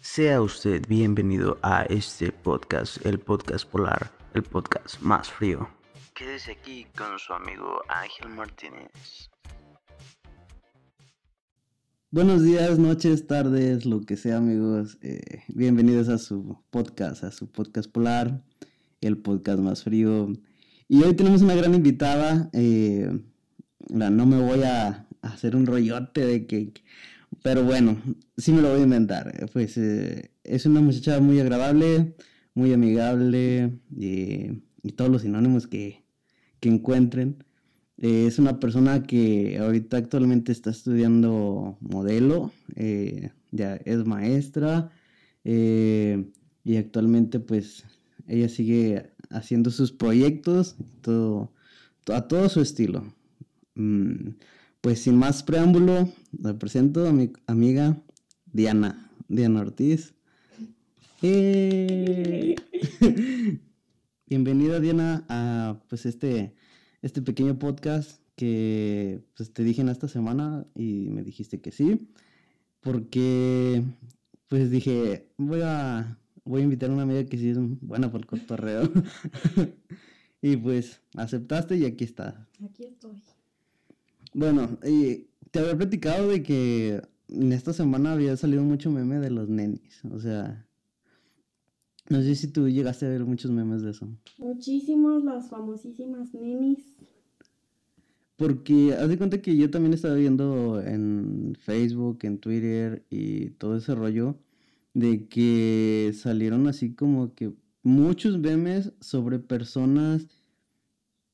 Sea usted bienvenido a este podcast, el podcast polar, el podcast más frío. Quédese aquí con su amigo Ángel Martínez. Buenos días, noches, tardes, lo que sea amigos. Eh, bienvenidos a su podcast, a su podcast polar, el podcast más frío. Y hoy tenemos una gran invitada. Eh, no me voy a hacer un rollote de que pero bueno, sí me lo voy a inventar. Pues eh, es una muchacha muy agradable, muy amigable y, todos los sinónimos que, encuentren. Eh, es una persona que ahorita actualmente está estudiando modelo, eh, ya es maestra y actualmente pues ella sigue haciendo sus proyectos todo, a todo su estilo. Mm, pues sin más preámbulo, le presento a mi amiga Diana, Diana Ortiz. Bienvenida Diana a pues este, este pequeño podcast que pues te dije en esta semana y me dijiste que sí, porque pues dije, voy a, voy a invitar a una amiga que sí es buena por el cotorreo. y pues aceptaste y aquí está. Aquí estoy. Bueno, y te había platicado de que en esta semana había salido mucho meme de los nenis. O sea, no sé si tú llegaste a ver muchos memes de eso. Muchísimos, las famosísimas nenis. Porque haz de cuenta que yo también estaba viendo en Facebook, en Twitter y todo ese rollo de que salieron así como que muchos memes sobre personas.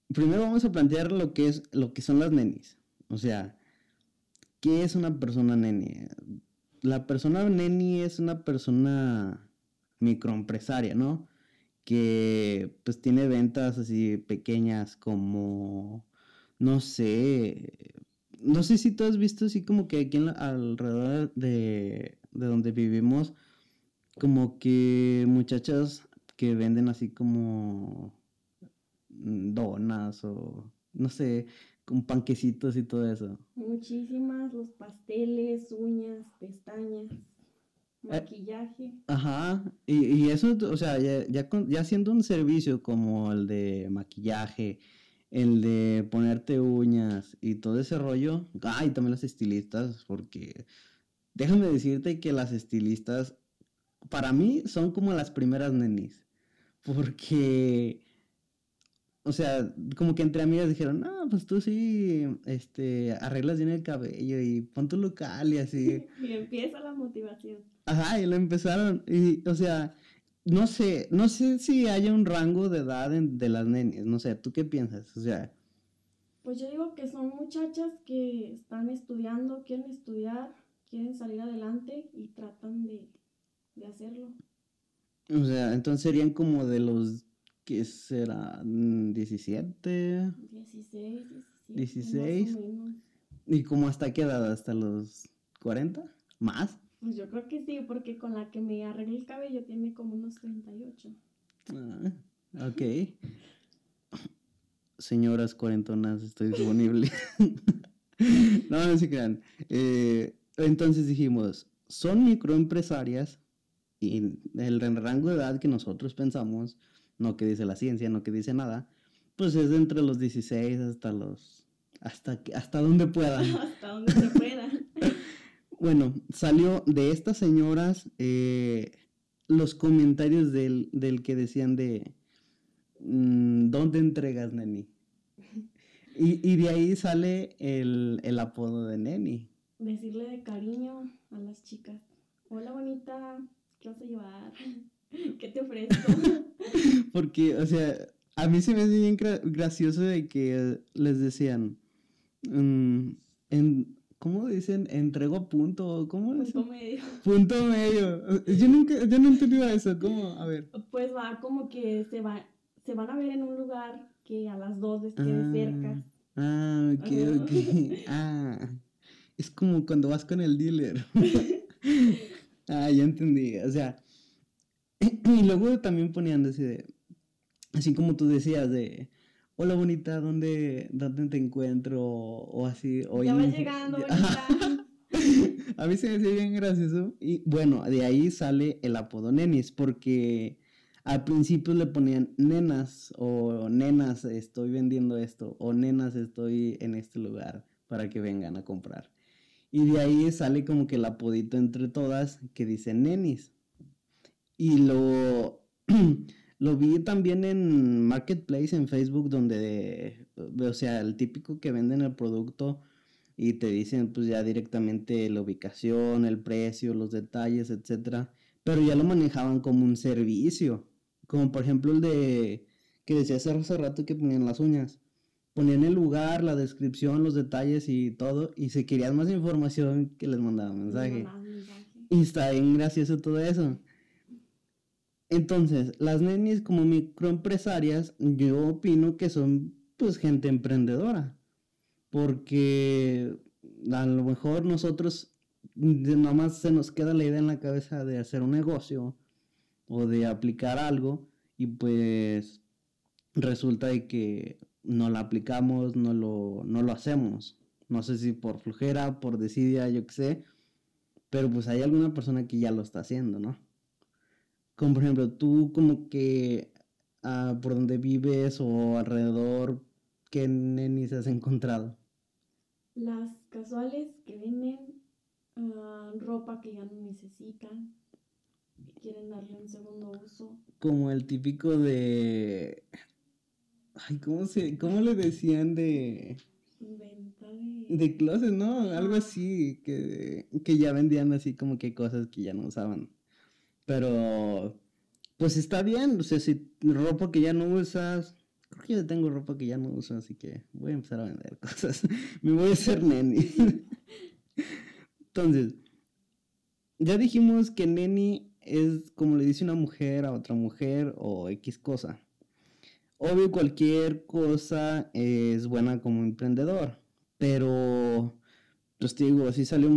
Primero vamos a plantear lo que es lo que son las nenis. O sea, ¿qué es una persona neni? La persona neni es una persona microempresaria, ¿no? Que pues tiene ventas así pequeñas como, no sé, no sé si tú has visto así como que aquí alrededor de, de donde vivimos, como que muchachas que venden así como donas o no sé, con panquecitos y todo eso. Muchísimas, los pasteles, uñas, pestañas, eh, maquillaje. ajá, y, y, eso, o sea, ya, ya, ya haciendo un servicio como el de maquillaje, el de ponerte uñas y todo ese rollo, ah, y también las estilistas, porque déjame decirte que las estilistas, para mí, son como las primeras nenis, porque o sea, como que entre amigas dijeron, no, pues tú sí, este, arreglas bien el cabello y pon tu local y así. y empieza la motivación. Ajá, y lo empezaron. Y, o sea, no sé, no sé si haya un rango de edad de las nenes, no sé, ¿tú qué piensas? O sea... Pues yo digo que son muchachas que están estudiando, quieren estudiar, quieren salir adelante y tratan de, de hacerlo. O sea, entonces serían como de los ¿Qué será? ¿17? 16, 16. ¿Y cómo hasta qué edad? ¿Hasta los 40? ¿Más? Pues yo creo que sí, porque con la que me arreglé el cabello tiene como unos 38. Ah, ok. Señoras cuarentonas, estoy disponible. no, no se crean. Eh, entonces dijimos, son microempresarias y el rango de edad que nosotros pensamos no que dice la ciencia, no que dice nada, pues es entre los 16 hasta los... hasta, hasta donde pueda. hasta donde se pueda. bueno, salió de estas señoras eh, los comentarios del, que decían de... Mm, ¿Dónde entregas, Neni? Y, y de ahí sale el, el apodo de Neni. Decirle de cariño a las chicas. Hola bonita, ¿qué vas a llevar? ¿Qué te ofrezco? Porque, o sea, a mí se me hace bien gracioso de que les decían, mm, en, ¿cómo dicen? Entrego a punto, ¿cómo Punto medio. Punto medio. Yo nunca, yo no entendía eso, ¿cómo? A ver. Pues va como que se, va, se van a ver en un lugar que a las dos les quede cerca. Ah, ok, ok. Ah, es como cuando vas con el dealer. ah, ya entendí. O sea, y luego también ponían así de, así como tú decías, de, hola bonita, ¿dónde, dónde te encuentro? O así, o Ya vas llegando, bonita. a mí se me hace bien gracioso. Y bueno, de ahí sale el apodo nenis, porque al principio le ponían nenas o nenas estoy vendiendo esto o nenas estoy en este lugar para que vengan a comprar. Y de ahí sale como que el apodito entre todas que dice nenis. Y lo, lo vi también en Marketplace, en Facebook, donde, o sea, el típico que venden el producto y te dicen pues ya directamente la ubicación, el precio, los detalles, etcétera, pero ya lo manejaban como un servicio, como por ejemplo el de que decía hace rato que ponían las uñas. Ponían el lugar, la descripción, los detalles y todo, y si querían más información, que les mandaban mensaje. Y está bien gracioso todo eso. Entonces, las nenis como microempresarias, yo opino que son pues gente emprendedora porque a lo mejor nosotros nada más se nos queda la idea en la cabeza de hacer un negocio o de aplicar algo y pues resulta de que no la aplicamos, no lo, no lo hacemos. No sé si por flujera, por desidia, yo qué sé, pero pues hay alguna persona que ya lo está haciendo, ¿no? Como por ejemplo, tú como que ah, por donde vives o alrededor, ¿qué nenis has encontrado? Las casuales que venden ah, ropa que ya no necesitan y quieren darle un segundo uso. Como el típico de... Ay, ¿cómo, se, cómo le decían de... Venta de... De closet, ¿no? Algo así, que, que ya vendían así como que cosas que ya no usaban. Pero, pues está bien, o sea, si ropa que ya no usas, creo que yo tengo ropa que ya no uso, así que voy a empezar a vender cosas. Me voy a hacer neni. Entonces, ya dijimos que neni es como le dice una mujer a otra mujer o X cosa. Obvio, cualquier cosa es buena como emprendedor, pero, pues te digo, así salió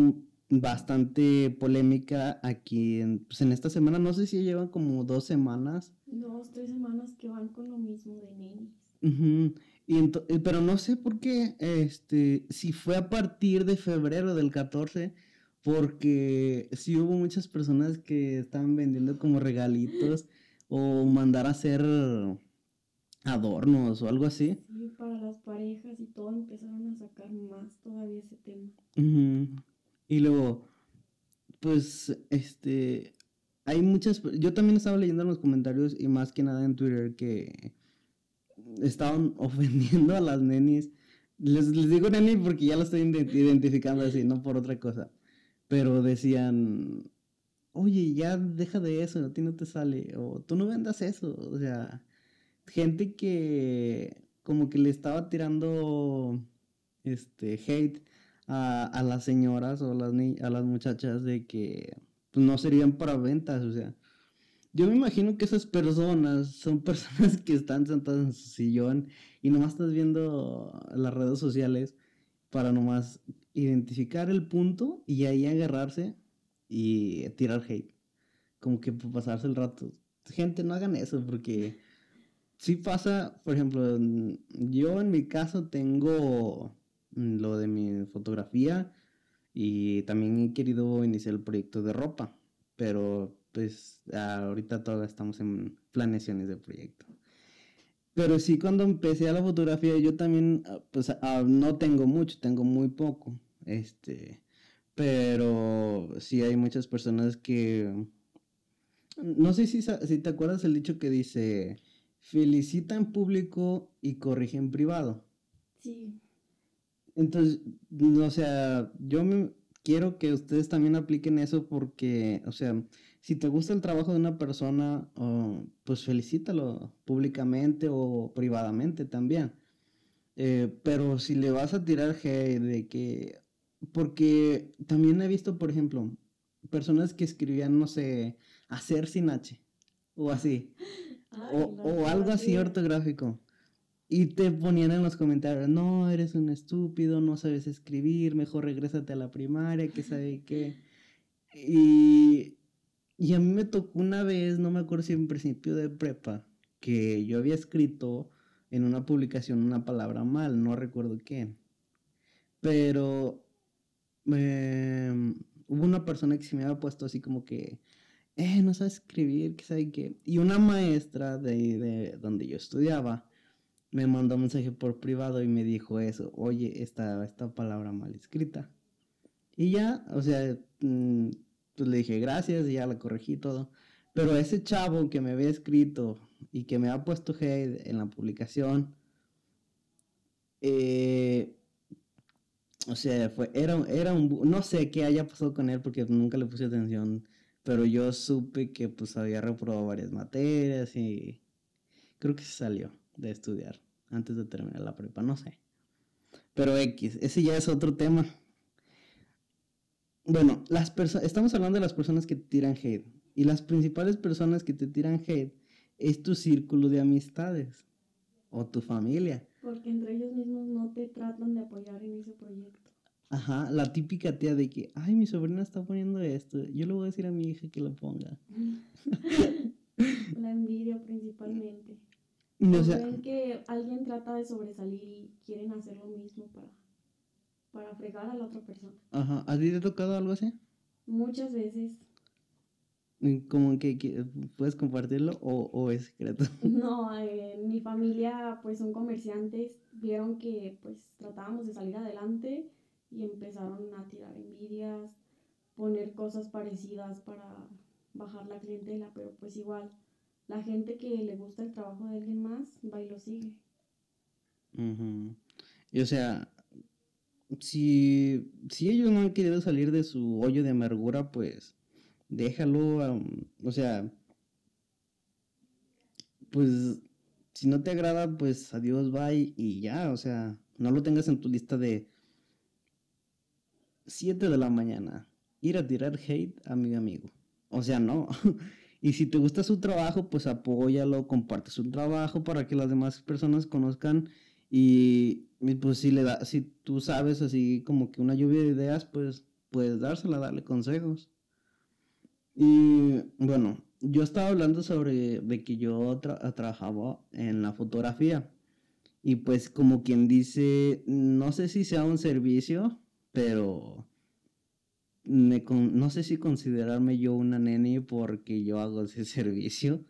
bastante polémica aquí en, pues en esta semana, no sé si llevan como dos semanas dos, tres semanas que van con lo mismo de nenis. y eh, pero no sé por qué, este, si fue a partir de febrero del 14, porque sí hubo muchas personas que estaban vendiendo como regalitos o mandar a hacer adornos o algo así. Sí, para las parejas y todo empezaron a sacar más todavía ese tema. Y luego, pues, este, hay muchas, yo también estaba leyendo en los comentarios y más que nada en Twitter que estaban ofendiendo a las nenis. Les, digo neni porque ya lo estoy identificando así, no por otra cosa. Pero decían, oye, ya deja de eso, a ti no te sale, o tú no vendas eso. O sea, gente que como que le estaba tirando este hate a, las señoras o las, a las muchachas de que pues, no serían para ventas, o sea. Yo me imagino que esas personas son personas que están sentadas en su sillón y nomás estás viendo las redes sociales para nomás identificar el punto y ahí agarrarse y tirar hate. Como que pasarse el rato. Gente, no hagan eso porque si pasa, por ejemplo, yo en mi caso tengo lo de mi fotografía y también he querido iniciar el proyecto de ropa, pero pues ahorita todavía estamos en planeaciones de proyecto. Pero sí, cuando empecé a la fotografía, yo también, ah, pues ah, no tengo mucho, tengo muy poco. Este, pero sí hay muchas personas que. No sé si, si te acuerdas el dicho que dice: felicita en público y corrige en privado. Sí. Entonces, o sea, yo me, quiero que ustedes también apliquen eso porque, o sea, si te gusta el trabajo de una persona, pues felicítalo públicamente o privadamente también. Eh, pero si le vas a tirar G de que, porque también he visto, por ejemplo, personas que escribían, no sé, hacer sin H o así, o, o algo así ortográfico. Y te ponían en los comentarios, no, eres un estúpido, no sabes escribir, mejor regrésate a la primaria, que sabe qué. Y, y a mí me tocó una vez, no me acuerdo si en principio de prepa, que yo había escrito en una publicación una palabra mal, no recuerdo qué. Pero em, hubo una persona que se me había puesto así como que, eh, no sabes escribir, que sabe qué. Y una maestra de, de donde yo estudiaba me mandó un mensaje por privado y me dijo eso, oye, esta, esta palabra mal escrita. Y ya, o sea, mm, pues le dije gracias y ya la corregí todo. Pero ese chavo que me había escrito y que me ha puesto hate en la publicación, eh, o sea, fue, era, era un, no sé qué haya pasado con él porque nunca le puse atención, pero yo supe que pues había reprobado varias materias y creo que se salió de estudiar antes de terminar la prepa, no sé. Pero X, ese ya es otro tema. Bueno, las estamos hablando de las personas que te tiran hate. Y las principales personas que te tiran hate es tu círculo de amistades o tu familia. Porque entre ellos mismos no te tratan de apoyar en ese proyecto. Ajá, la típica tía de que, ay, mi sobrina está poniendo esto, yo le voy a decir a mi hija que lo ponga. la envidia principalmente. No, ven que alguien trata de sobresalir y quieren hacer lo mismo para, para fregar a la otra persona. Ajá, ¿a ti te ha tocado algo así? Muchas veces. ¿Cómo que, puedes compartirlo o, o, es secreto? No, en mi familia pues son comerciantes, vieron que pues tratábamos de salir adelante y empezaron a tirar envidias, poner cosas parecidas para bajar la clientela, pero pues igual la gente que le gusta el trabajo de alguien más va y lo sigue. Y o sea, si, si ellos no han querido salir de su hoyo de amargura, pues déjalo, o sea, pues si no te agrada, pues adiós, bye y ya, o sea, no lo tengas en tu lista de 7 de la mañana, ir a tirar hate a mi amigo. O sea, no. y si te gusta su trabajo, pues apóyalo, comparte su trabajo para que las demás personas conozcan y, pues si le da, si tú sabes así como que una lluvia de ideas, pues puedes dársela, darle consejos. Y bueno, yo estaba hablando sobre de que yo trabajaba en la fotografía. Y pues como quien dice, no sé si sea un servicio, pero me no sé si considerarme yo una nene porque yo hago ese servicio.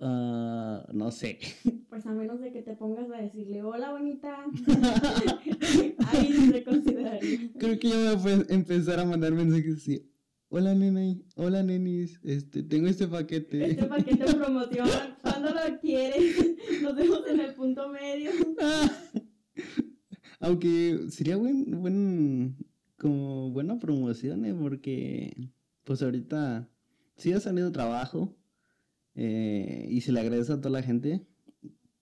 Ah, no sé. Pues a menos de que te pongas a decirle, hola bonita. Ahí se consideraría. Creo que yo voy a empezar a mandar mensajes así. Hola nene, hola nenis, este, tengo este paquete. Este paquete de promoción, ¿cuándo lo quieres? Nos vemos en el punto medio. Aunque sería buen, buen, como buena promoción, ¿eh? porque pues ahorita sí ha salido trabajo eh, y se le agradece a toda la gente,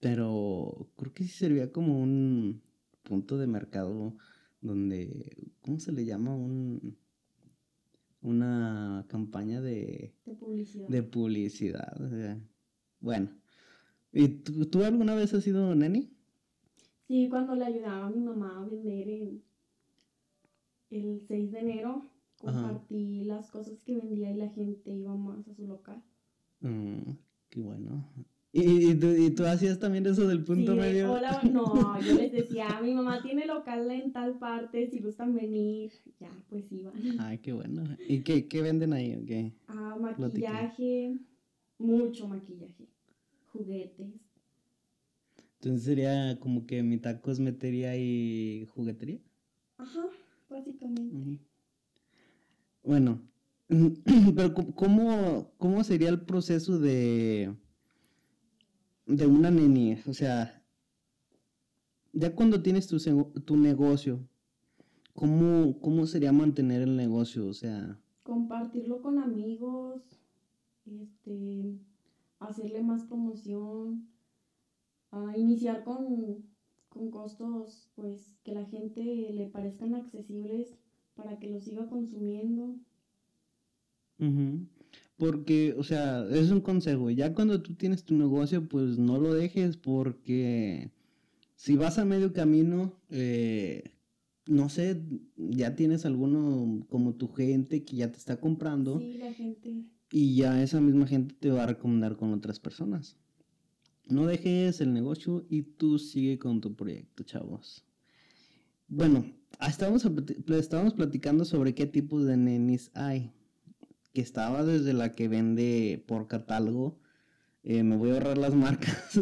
pero creo que sí servía como un punto de mercado donde, ¿cómo se le llama? Un una campaña de, publicidad. De publicidad. bueno. ¿Y tú, alguna vez has sido neni? Sí, cuando le ayudaba a mi mamá a vender el 6 de enero, compartí las cosas que vendía y la gente iba más a su local. Mm, qué bueno. ¿Y, y, tú, hacías también eso del punto medio? Hola, no, yo les decía, mi mamá tiene local en tal parte, si gustan venir, ya, pues iban. Ay, qué bueno. ¿Y qué, qué venden ahí o qué? Ah, maquillaje, mucho maquillaje, juguetes. Entonces sería como que mitad cosmetería y juguetería. Ajá, básicamente. Bueno, pero ¿cómo, ¿cómo sería el proceso de de una niñez, o sea, ya cuando tienes tu, tu negocio, ¿cómo, ¿cómo sería mantener el negocio? O sea... Compartirlo con amigos, este, hacerle más promoción, iniciar con, con costos pues que la gente le parezcan accesibles para que lo siga consumiendo. Porque, o sea, es un consejo. Ya cuando tú tienes tu negocio, pues no lo dejes porque si vas a medio camino, eh, no sé, ya tienes alguno como tu gente que ya te está comprando. Sí, la gente. Y ya esa misma gente te va a recomendar con otras personas. No dejes el negocio y tú sigue con tu proyecto, chavos. bueno, ah, estábamos, platicando sobre qué tipos de nenis hay. Que estaba desde la que vende por catálogo. Eh, me voy a ahorrar las marcas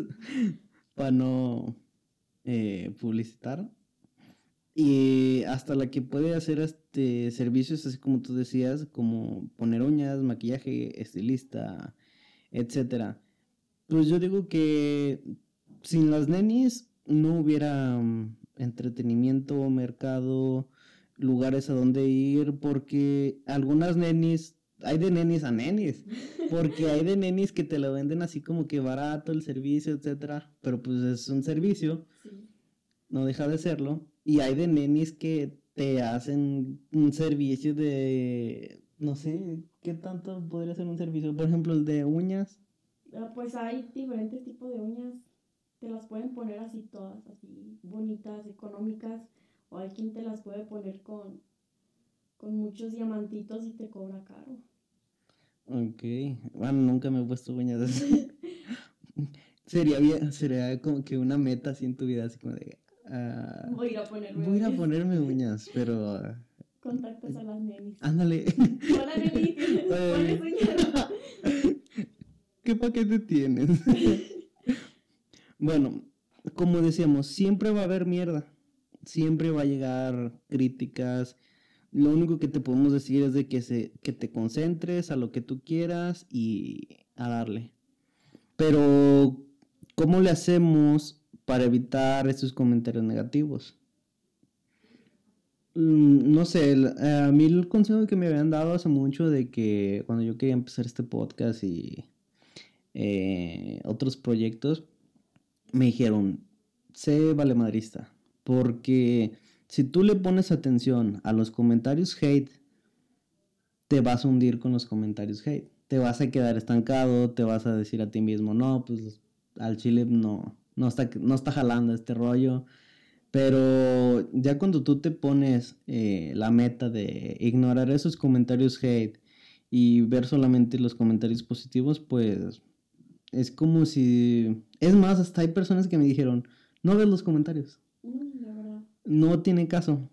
para no eh, publicitar. Y hasta la que puede hacer este servicios así como tú decías, como poner uñas, maquillaje, estilista, etcétera. Pues yo digo que sin las nenis no hubiera mm, entretenimiento, mercado, lugares a donde ir, porque algunas nenis, hay de nenis a nenis, porque hay de nenis que te lo venden así como que barato el servicio, etcétera, pero pues es un servicio, no deja de serlo, y hay de nenis que te hacen un servicio de, no sé, ¿qué tanto podría ser un servicio? Por ejemplo, el de uñas. Ah, pues hay diferentes tipos de uñas te las pueden poner así todas, así bonitas, económicas, o hay quien te las puede poner con, con muchos diamantitos y te cobra caro. Ok, bueno, nunca me he puesto uñas así. sería bien, sería como que una meta así en tu vida, así como de... Uh, voy a ir a ponerme Voy a ir a ponerme uñas, pero... Contactos a las nenis. Ándale. Hola nenis, ¿pones uñas? ¿Qué paquete tienes? Bueno, como decíamos, siempre va a haber mierda. Siempre va a llegar críticas. Lo único que te podemos decir es de que, se, que te concentres a lo que tú quieras y a darle. Pero, ¿cómo le hacemos para evitar esos comentarios negativos? Mm, no sé, a mí el consejo que me habían dado hace mucho de que cuando yo quería empezar este podcast y eh, otros proyectos, me dijeron, sé vale madrista, porque si tú le pones atención a los comentarios hate, te vas a hundir con los comentarios hate. Te vas a quedar estancado, te vas a decir a ti mismo, no, pues al chile no, no está, no está jalando este rollo. Pero ya cuando tú te pones eh, la meta de ignorar esos comentarios hate y ver solamente los comentarios positivos, pues es como si... Es más, hasta hay personas que me dijeron, no ves los comentarios. No tiene caso.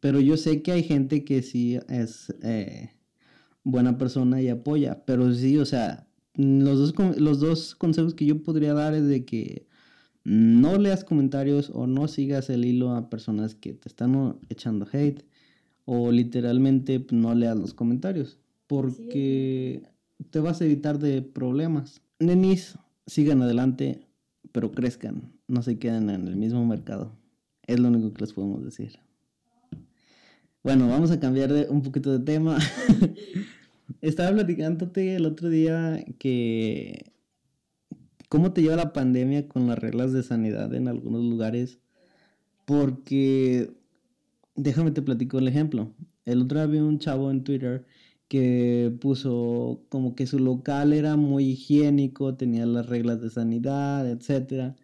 Pero yo sé que hay gente que sí es eh, buena persona y apoya. Pero sí, o sea, los dos, los dos consejos que yo podría dar es de que no leas comentarios o no sigas el hilo a personas que te están echando hate. O literalmente no leas los comentarios. Porque te vas a evitar de problemas nenis, sigan adelante, pero crezcan, no se queden en el mismo mercado. Es lo único que les podemos decir. Bueno, vamos a cambiar de, un poquito de tema. Estaba platicándote el otro día que cómo te lleva la pandemia con las reglas de sanidad en algunos lugares. Porque, déjame te platico el ejemplo. El otro día vi un chavo en Twitter que puso como que su local era muy higiénico, tenía las reglas de sanidad, etc.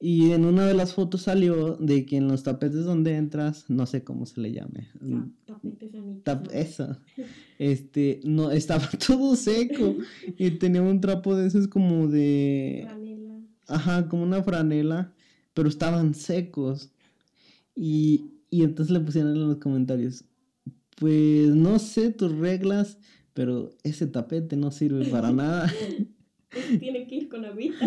Y en una de las fotos salió de que en los tapetes donde entras, no sé cómo se le llame. eso. Este, no, estaba todo seco. y tenía un trapo de esos como de. Franela. Ajá, como una franela. Pero estaban secos. Y, y entonces le pusieron en los comentarios pues no sé tus reglas, pero ese tapete no sirve para nada. Tiene que ir con agüita.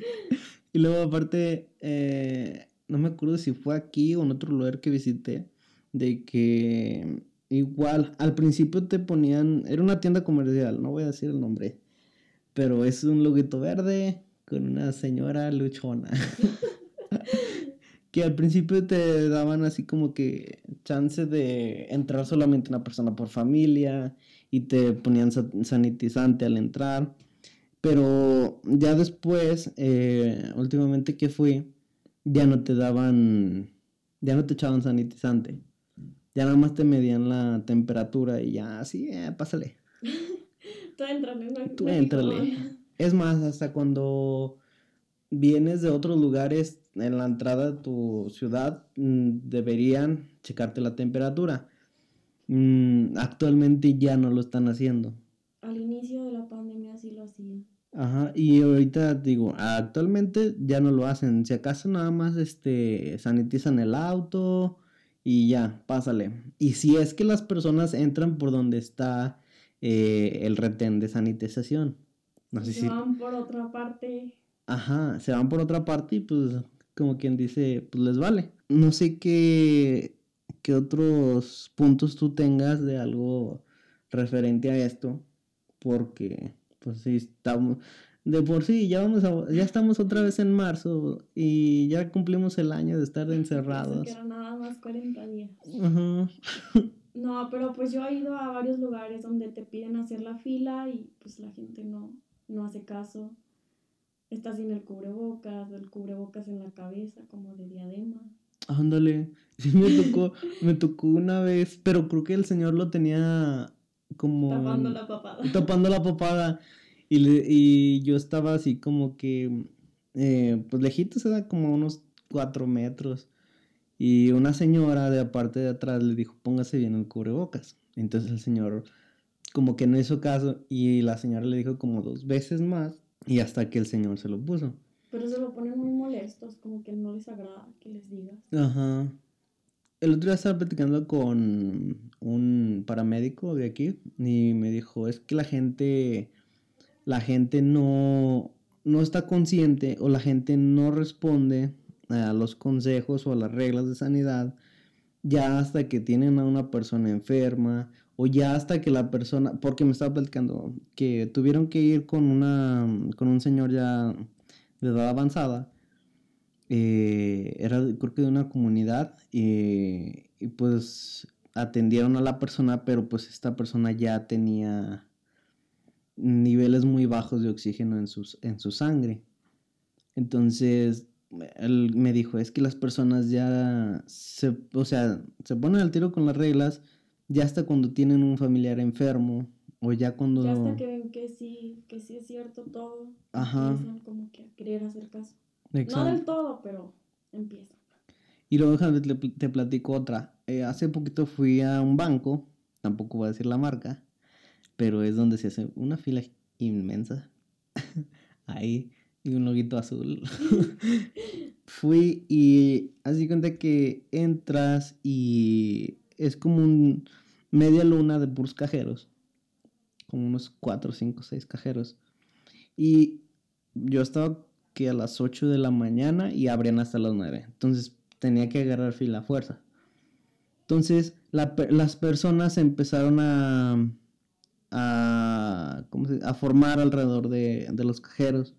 y luego aparte, eh, no me acuerdo si fue aquí o en otro lugar que visité, de que igual al principio te ponían, era una tienda comercial, no voy a decir el nombre, pero es un loguito verde con una señora luchona. que al principio te daban así como que chance de entrar solamente una persona por familia y te ponían sanitizante al entrar. Pero ya después, eh, últimamente que fui, ya no te daban, ya no te echaban sanitizante. Ya nada más te medían la temperatura y ya, así, eh, pásale. Tú entrale, Tú entrale. Es más, hasta cuando vienes de otros lugares en la entrada de tu ciudad, mm, deberían checarte la temperatura. Mm, actualmente ya no lo están haciendo. Al inicio de la pandemia sí lo hacían. Ajá, y ahorita digo, actualmente ya no lo hacen. Si acaso nada más este sanitizan el auto y ya, pásale. Y si es que las personas entran por donde está eh, el retén de sanitización. No sé se van por otra parte. Ajá, se van por otra parte y pues como quien dice, pues les vale. No sé qué, qué otros puntos tú tengas de algo referente a esto, porque pues sí estamos de por sí ya vamos ya estamos otra vez en marzo y ya cumplimos el año de estar encerrados. Que nada más 40 días. No, pero pues yo he ido a varios lugares donde te piden hacer la fila y pues la gente no, no hace caso. Está sin el cubrebocas, el cubrebocas en la cabeza como de diadema. Ándale, sí me tocó, me tocó una vez, pero creo que el señor lo tenía como... Tapando la papada. Tapando la papada. Y, y yo estaba así como que, eh, pues lejitos, era como unos cuatro metros. Y una señora de aparte de atrás le dijo, póngase bien el cubrebocas. Entonces el señor como que no hizo caso y la señora le dijo como dos veces más y hasta que el señor se lo puso. Pero se lo ponen muy molestos, como que no les agrada que les digas. Ajá. El otro día estaba platicando con un paramédico de aquí y me dijo, es que la gente, la gente no, no está consciente o la gente no responde a los consejos o a las reglas de sanidad ya hasta que tienen a una persona enferma o ya hasta que la persona, porque me estaba platicando que tuvieron que ir con una, con un señor ya de edad avanzada, eh, era creo que de una comunidad y pues atendieron a la persona, pero pues esta persona ya tenía niveles muy bajos de oxígeno en, sus, en su sangre. Entonces, él me dijo, es que las personas ya se, o sea, se ponen al tiro con las reglas ya hasta cuando tienen un familiar enfermo o ya cuando... Ya hasta que ven que sí, que sí es cierto todo. Ajá. Empiezan como que a querer hacer caso. No del todo, pero empiezan. Y luego te, te platico otra. Eh, hace poquito fui a un banco, tampoco voy a decir la marca, pero es donde se hace una fila inmensa. Ahí, y un loguito azul. fui y así cuenta que entras y es como un media luna de puros cajeros. Como unos 4, 5, 6 cajeros. Y yo estaba que a las 8 de la mañana y abrían hasta las 9. Entonces tenía que agarrar fila a fuerza. Entonces las personas empezaron a, a, a formar alrededor de, de los cajeros.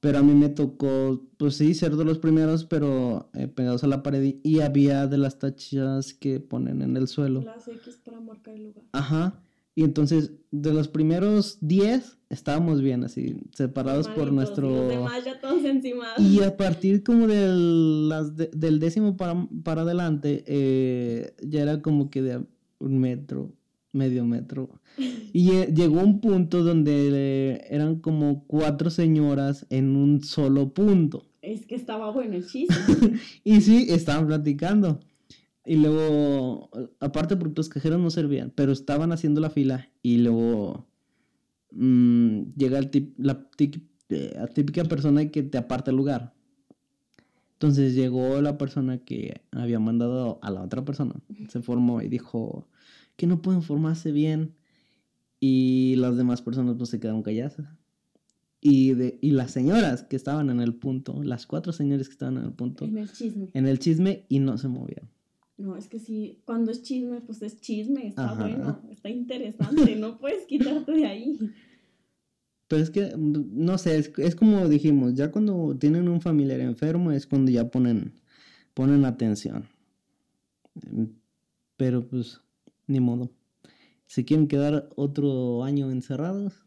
Pero a mí me tocó, pues sí, ser de los primeros, pero eh, pegados a la pared y había de las tachas que ponen en el suelo. Las X para marcar el lugar. Ajá. Y entonces, de los primeros 10, estábamos bien, así, separados por nuestro... Los demás ya todos encima. Y a partir como del, las del décimo para, para adelante, eh, ya era como que de un metro, medio metro. Y eh, llegó un punto donde eran como cuatro señoras en un solo punto. Es que estaba bueno el chiste. y sí, estaban platicando. Y luego, aparte porque los cajeros no servían, pero estaban haciendo la fila y luego mmm, llega el tip, eh, la típica persona que te aparta el lugar. Entonces llegó la persona que había mandado a la otra persona, se formó y dijo, que no pueden formarse bien y las demás personas pues se quedaron calladas. Y, de, y las señoras que estaban en el punto, las cuatro señores que estaban en el punto. En el chisme. En el chisme y no se movían. No, es que sí, cuando es chisme, pues es chisme, está bueno, está interesante, no puedes quitarte de ahí. Pero es que, no sé, es, es, como dijimos, ya cuando tienen un familiar enfermo es cuando ya ponen, ponen atención. Pero pues, ni modo. Se quieren quedar otro año encerrados.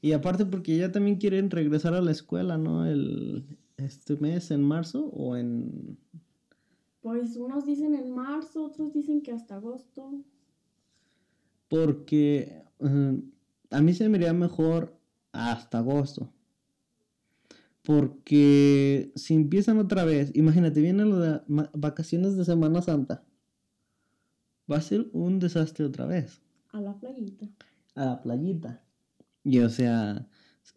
Y aparte porque ya también quieren regresar a la escuela, ¿no? El, este mes, en marzo o en... Pues unos dicen en marzo, otros dicen que hasta agosto. Porque eh, a mí se me iría mejor hasta agosto. Porque si empiezan otra vez, imagínate, vienen las vacaciones de Semana Santa va a ser un desastre otra vez. A la playita. A la playita. Y o sea,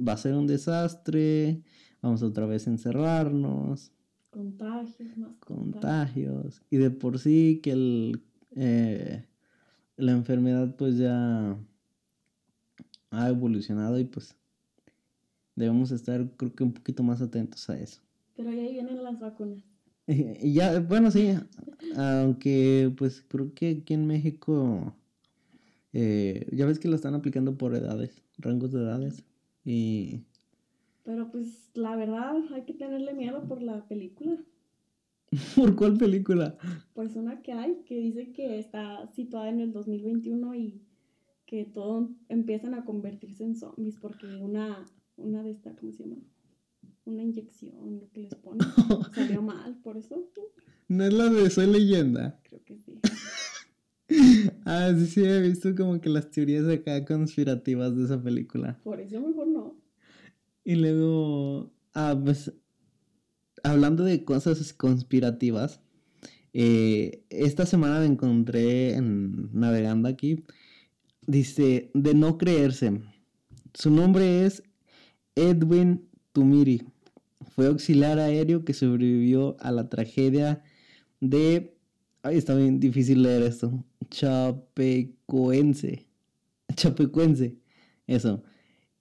va a ser un desastre, vamos otra vez a encerrarnos. Contagios, más contagios. Y de por sí que el, eh, la enfermedad pues ya ha evolucionado y pues debemos estar creo que un poquito más atentos a eso. Pero ahí vienen las vacunas. Y ya, bueno, sí, aunque pues creo que aquí en México eh, ya ves que lo están aplicando por edades, rangos de edades. Y... Pero pues la verdad hay que tenerle miedo por la película. ¿Por cuál película? Pues una que hay que dice que está situada en el 2021 y que todo empiezan a convertirse en zombies porque una, una de estas, ¿cómo se llama? Una inyección, lo que les ponen, salió mal, por eso. ¿No es la de Soy Leyenda? Creo que sí. ah, sí, sí, he visto como que las teorías acá conspirativas de esa película. Por eso mejor no. Y luego, ah, pues, hablando de cosas conspirativas, eh, esta semana me encontré en, navegando aquí, dice, de no creerse, su nombre es Edwin Tumiri, fue auxiliar aéreo que sobrevivió a la tragedia de, ay, está bien difícil leer esto, Chapecoense, Chapecuense, eso,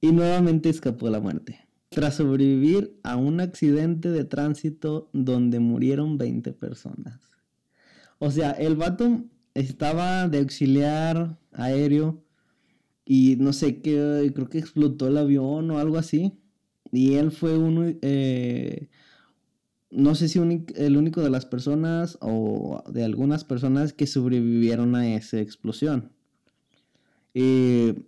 y nuevamente escapó a la muerte. Tras sobrevivir a un accidente de tránsito donde murieron 20 personas. O sea, el vato estaba de auxiliar aéreo y no sé qué, creo que explotó el avión o algo así. Y él fue uno, eh, no sé si el único de las personas o de algunas personas que sobrevivieron a esa explosión. Eh,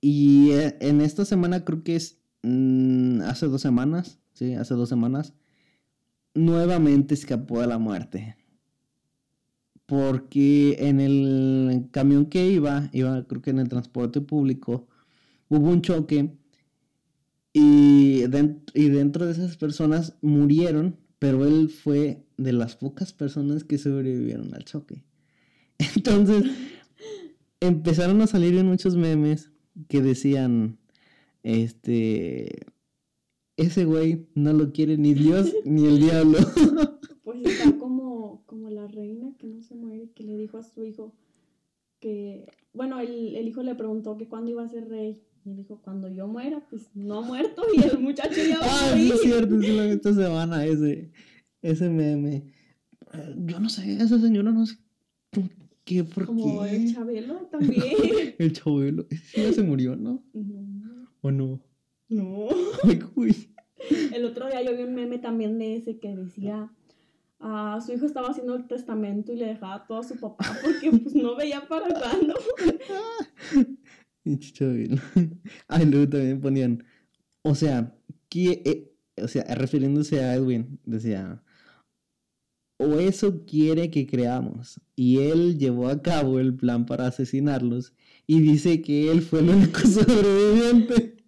y eh, en esta semana creo que es Mm, hace dos semanas, sí, hace dos semanas, nuevamente escapó de la muerte. Porque en el camión que iba, iba creo que en el transporte público, hubo un choque y, dentro de esas personas murieron, pero él fue de las pocas personas que sobrevivieron al choque. Entonces, empezaron a salir en muchos memes que decían, este, ese güey no lo quiere ni Dios ni el diablo. Pues está como, como la reina que no se muere, que le dijo a su hijo que, bueno, el, el hijo le preguntó que cuándo iba a ser rey. Y dijo, cuando yo muera, pues no ha muerto y el muchacho ya va ah, a morir. es cierto, sí lo esta semana, ese, ese meme. Yo no sé, esa señora no sé qué, por Como el Chabelo también. el Chabelo, ya se murió, ¿no? ¿O no? No. El otro día yo vi un meme también de ese que decía, ah, su hijo estaba haciendo el testamento y le dejaba todo a su papá porque pues no veía para cuándo. Ay, luego también ponían, o sea, que, eh, o sea, refiriéndose a Edwin, decía, o eso quiere que creamos, y él llevó a cabo el plan para asesinarlos, y dice que él fue el único sobreviviente.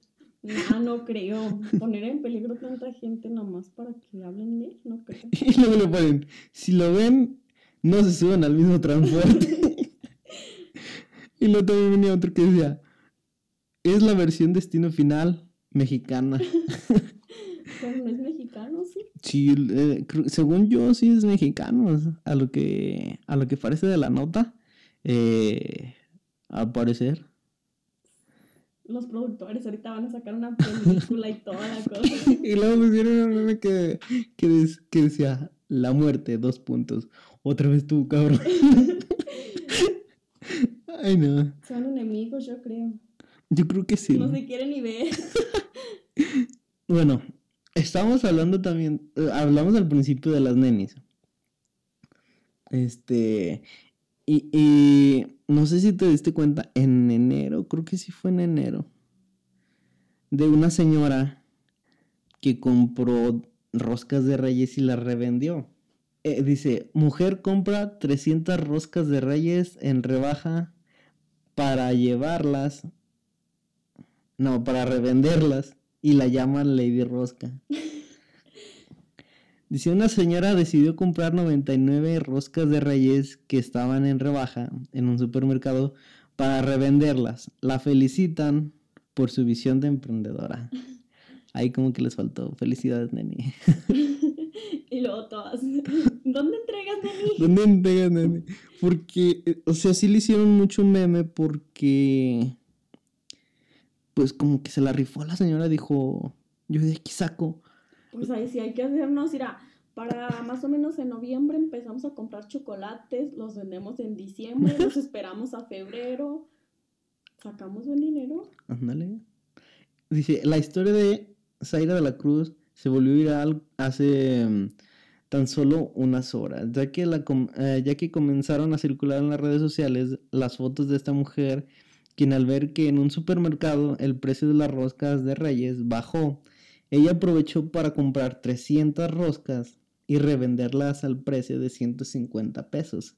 No, no creo. Poner en peligro tanta gente nomás para que hablen de él, no creo. Y luego le ponen, si lo ven, no se suban al mismo transporte. y luego también venía otro que decía, es la versión Destino Final mexicana. Pero no es mexicano, sí. Sí, eh, según yo sí es mexicano, a lo que, a lo que parece de la nota, eh, al parecer los productores ahorita van a sacar una película y toda la cosa. y luego pusieron un meme que, que, que, decía, la muerte, dos puntos. Otra vez tú, cabrón. Ay, no. Son enemigos, yo creo. Yo creo que sí. No se quieren ni ver. bueno, estamos hablando también, eh, hablamos al principio de las nenis. Este, y, no sé si te diste cuenta, en enero, creo que sí fue en enero, de una señora que compró roscas de reyes y las revendió. Eh, dice, mujer compra 300 roscas de reyes en rebaja para llevarlas, no, para revenderlas y la llaman Lady Rosca. Dice, una señora decidió comprar 99 roscas de reyes que estaban en rebaja en un supermercado para revenderlas. La felicitan por su visión de emprendedora. Ahí como que les faltó. Felicidades, neni. y luego todas. ¿Dónde entregas, neni? ¿Dónde entregas, neni? Porque, eh, o sea, sí le hicieron mucho meme porque. Pues como que se la rifó la señora, dijo. Yo de aquí saco. Pues ahí sí hay que hacernos, mira, para más o menos en noviembre empezamos a comprar chocolates, los vendemos en diciembre, los esperamos a febrero, sacamos buen dinero. Ándale. Dice, la historia de Zaira de la Cruz se volvió viral hace mm, tan solo unas horas, ya que, la, eh, ya que comenzaron a circular en las redes sociales las fotos de esta mujer, quien al ver que en un supermercado el precio de las roscas de Reyes bajó, ella aprovechó para comprar 300 roscas y revenderlas al precio de 150 pesos.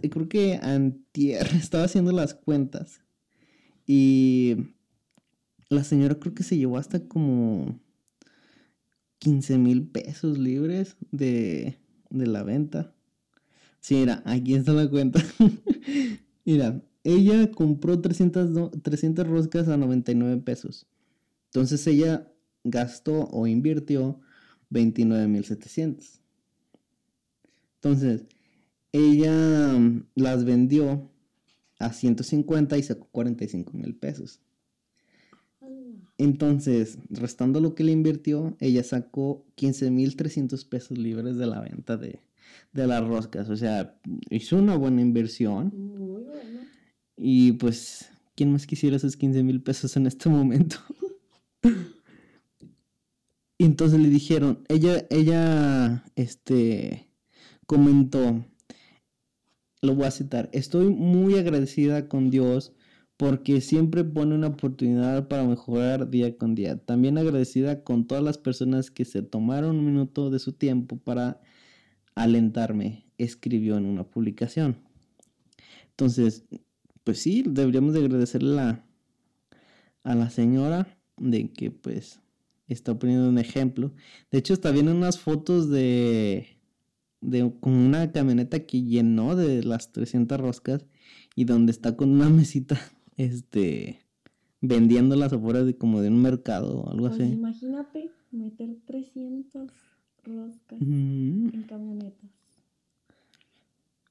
creo que antier estaba haciendo las cuentas y la señora creo que se llevó hasta como 15 mil pesos libres de, de la venta. Sí, mira, aquí está la cuenta. mira, ella compró 300, 300 roscas a 99 pesos. Entonces ella gastó o invirtió 29.700. Entonces, ella mm, las vendió a 150 y sacó 45 mil pesos. Entonces, restando lo que le invirtió, ella sacó 15.300 pesos libres de la venta de, de, las roscas. O sea, hizo una buena inversión. Muy buena. Y pues, ¿quién más quisiera esos 15 mil pesos en este momento? Y entonces le dijeron, ella, ella, este, comentó, lo voy a citar, estoy muy agradecida con Dios porque siempre pone una oportunidad para mejorar día con día. También agradecida con todas las personas que se tomaron un minuto de su tiempo para alentarme, escribió en una publicación. Entonces, pues sí, deberíamos de agradecerle a, a la señora de que pues está poniendo un ejemplo. De hecho, está viendo unas fotos de, de con una camioneta que llenó de las 300 roscas y donde está con una mesita, este, vendiendo las afuera de como de un mercado o algo Pues así. imagínate meter 300 roscas en camionetas.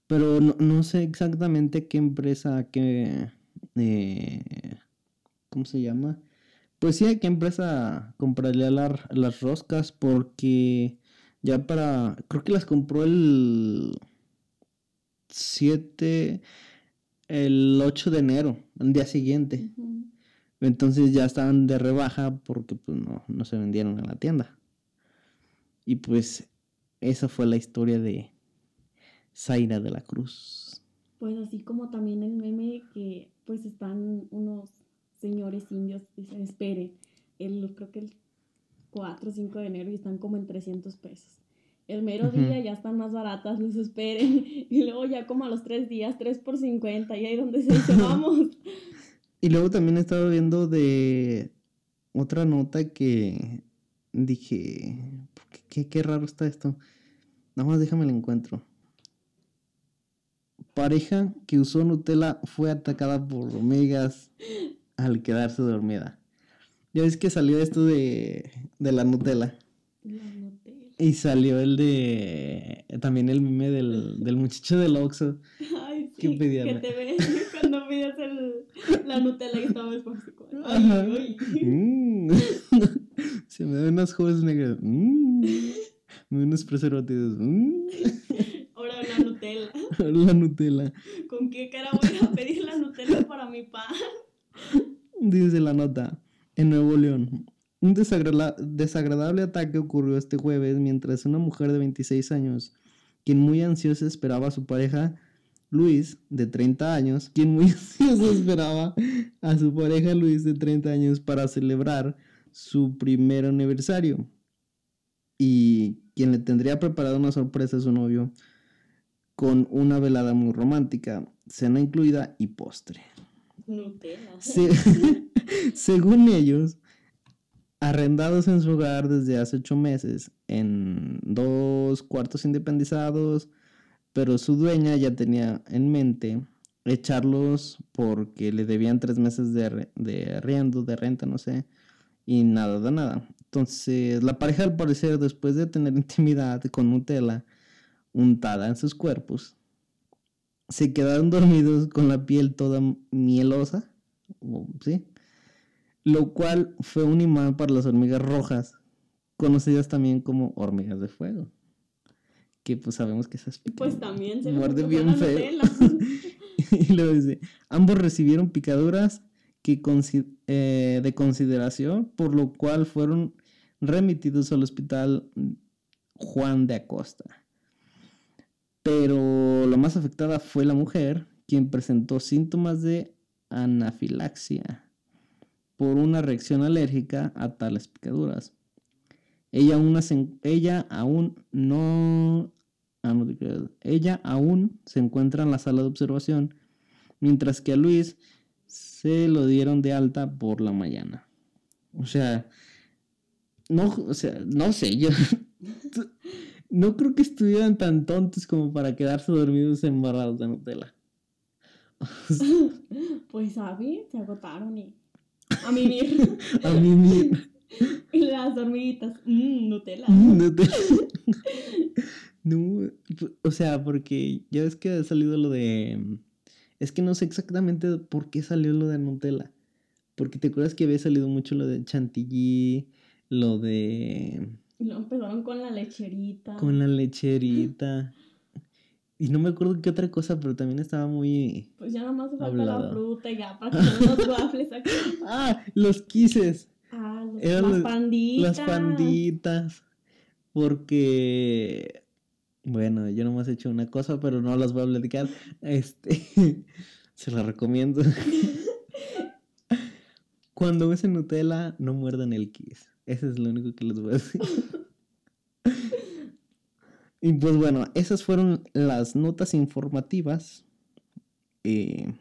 Pero no, no sé exactamente qué empresa, qué, eh, ¿cómo se llama? Pues sí, a qué empresa compraría las roscas porque ya para, creo que las compró el 7, el 8 de enero, el día siguiente. Entonces ya estaban de rebaja porque pues no, no se vendieron en la tienda. Y pues esa fue la historia de Zaira de la Cruz. Pues así como también el meme que pues están unos señores indios, dicen, esperen, el, creo que el 4 o 5 de enero y están como en 300 pesos. El mero día ya están más baratas, los esperen. Y luego ya como a los 3 días, 3 por 50, y ahí donde se dice, vamos. Y luego también he estado viendo de otra nota que dije, ¿por qué, qué, qué raro está esto? Nada más déjame el encuentro. Pareja que usó Nutella fue atacada por hormigas al quedarse dormida. Ya ves que salió esto de, de la Nutella. La Nutella. Y salió el de... También el meme del, del muchacho del Oxxo. Ay, ¿Qué sí, pedía, que te ven cuando pides el, la Nutella y estaba después. Ajá. Ay, ay. Mm. Se me ven unas jóvenes negras. Mm. Me ven unos preservativos. Mm. Ahora la Nutella. La Nutella. ¿Con qué cara voy a pedir la Nutella para mi pan? Dice la nota. En Nuevo León. Un desagrada- desagradable ataque ocurrió este jueves mientras una mujer de 26 años, quien muy ansiosa esperaba a su pareja, Luis, de 30 años, quien muy ansioso esperaba a su pareja Luis, de 30 años, para celebrar su primer aniversario. Y quien le tendría preparado una sorpresa a su novio con una velada muy romántica, cena incluida y postre. Nutella. Se- según ellos, arrendados en su hogar desde hace ocho meses, en dos cuartos independizados, pero su dueña ya tenía en mente echarlos porque le debían tres meses de, de arriendo, de renta, no sé, y nada de nada. Entonces, la pareja al parecer, después de tener intimidad con Nutella untada en sus cuerpos, se quedaron dormidos con la piel toda mielosa, ¿sí? Lo cual fue un imán para las hormigas rojas, conocidas también como hormigas de fuego. Que pues sabemos que esas Pues también se muerde bien feo. y luego dice, ambos recibieron picaduras que eh, de consideración, por lo cual fueron remitidos al hospital Juan de Acosta. Pero la más afectada fue la mujer, quien presentó síntomas de anafilaxia por una reacción alérgica a tales picaduras. Ella aún, ella aún no, ah, ella aún se encuentra en la sala de observación, mientras que a Luis se lo dieron de alta por la mañana. O sea, no, o sea, no sé, yo no creo que estuvieran tan tontos como para quedarse dormidos embarrados de Nutella. pues, ¿sabes? Se agotaron y a mimir. a mimir. y las hormiguitas, mmm, Nutella. Mm, Nutella. no, o sea, porque ya ves que ha salido lo de... Es que no sé exactamente por qué salió lo de Nutella. Porque te acuerdas que había salido mucho lo de chantilly, lo de... Y luego empezaron con la lecherita. Con la lecherita. Y no me acuerdo qué otra cosa, pero también estaba muy. Pues ya nada más falta la fruta y ya para que los waffles aquí. Ah, los quises. Ah, las panditas. Las panditas. Porque. Bueno, yo nomás he hecho una cosa, pero no las voy a platicar. Este. se las recomiendo. Cuando usen Nutella, no muerdan el kiss. Eso es lo único que les voy a decir. Y pues bueno, esas fueron las notas informativas. Eh,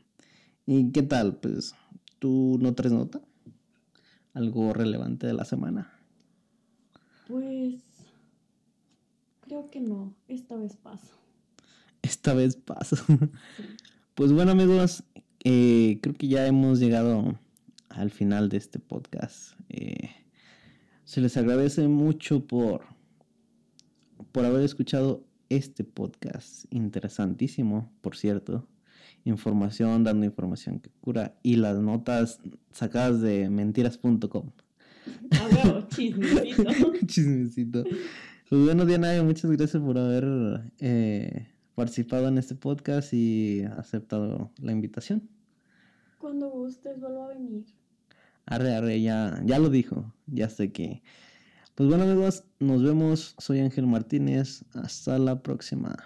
¿Y qué tal? Pues, ¿tú no traes nota? ¿Algo relevante de la semana? Pues, creo que no. Esta vez paso. Esta vez paso. Pues bueno amigos, eh, creo que ya hemos llegado al final de este podcast. Eh, se les agradece mucho por, por haber escuchado este podcast interesantísimo, por cierto. Información, dando información que cura. Y las notas sacadas de mentiras.com. Ah, chismecito. chismecito. Pues bueno, Diana, muchas gracias por haber eh, participado en este podcast y aceptado la invitación. Cuando gustes, vuelvo a venir. Arre, arre, ya, ya lo dijo. Ya sé que. Pues bueno, amigos, nos vemos. Soy Ángel Martínez. Hasta la próxima.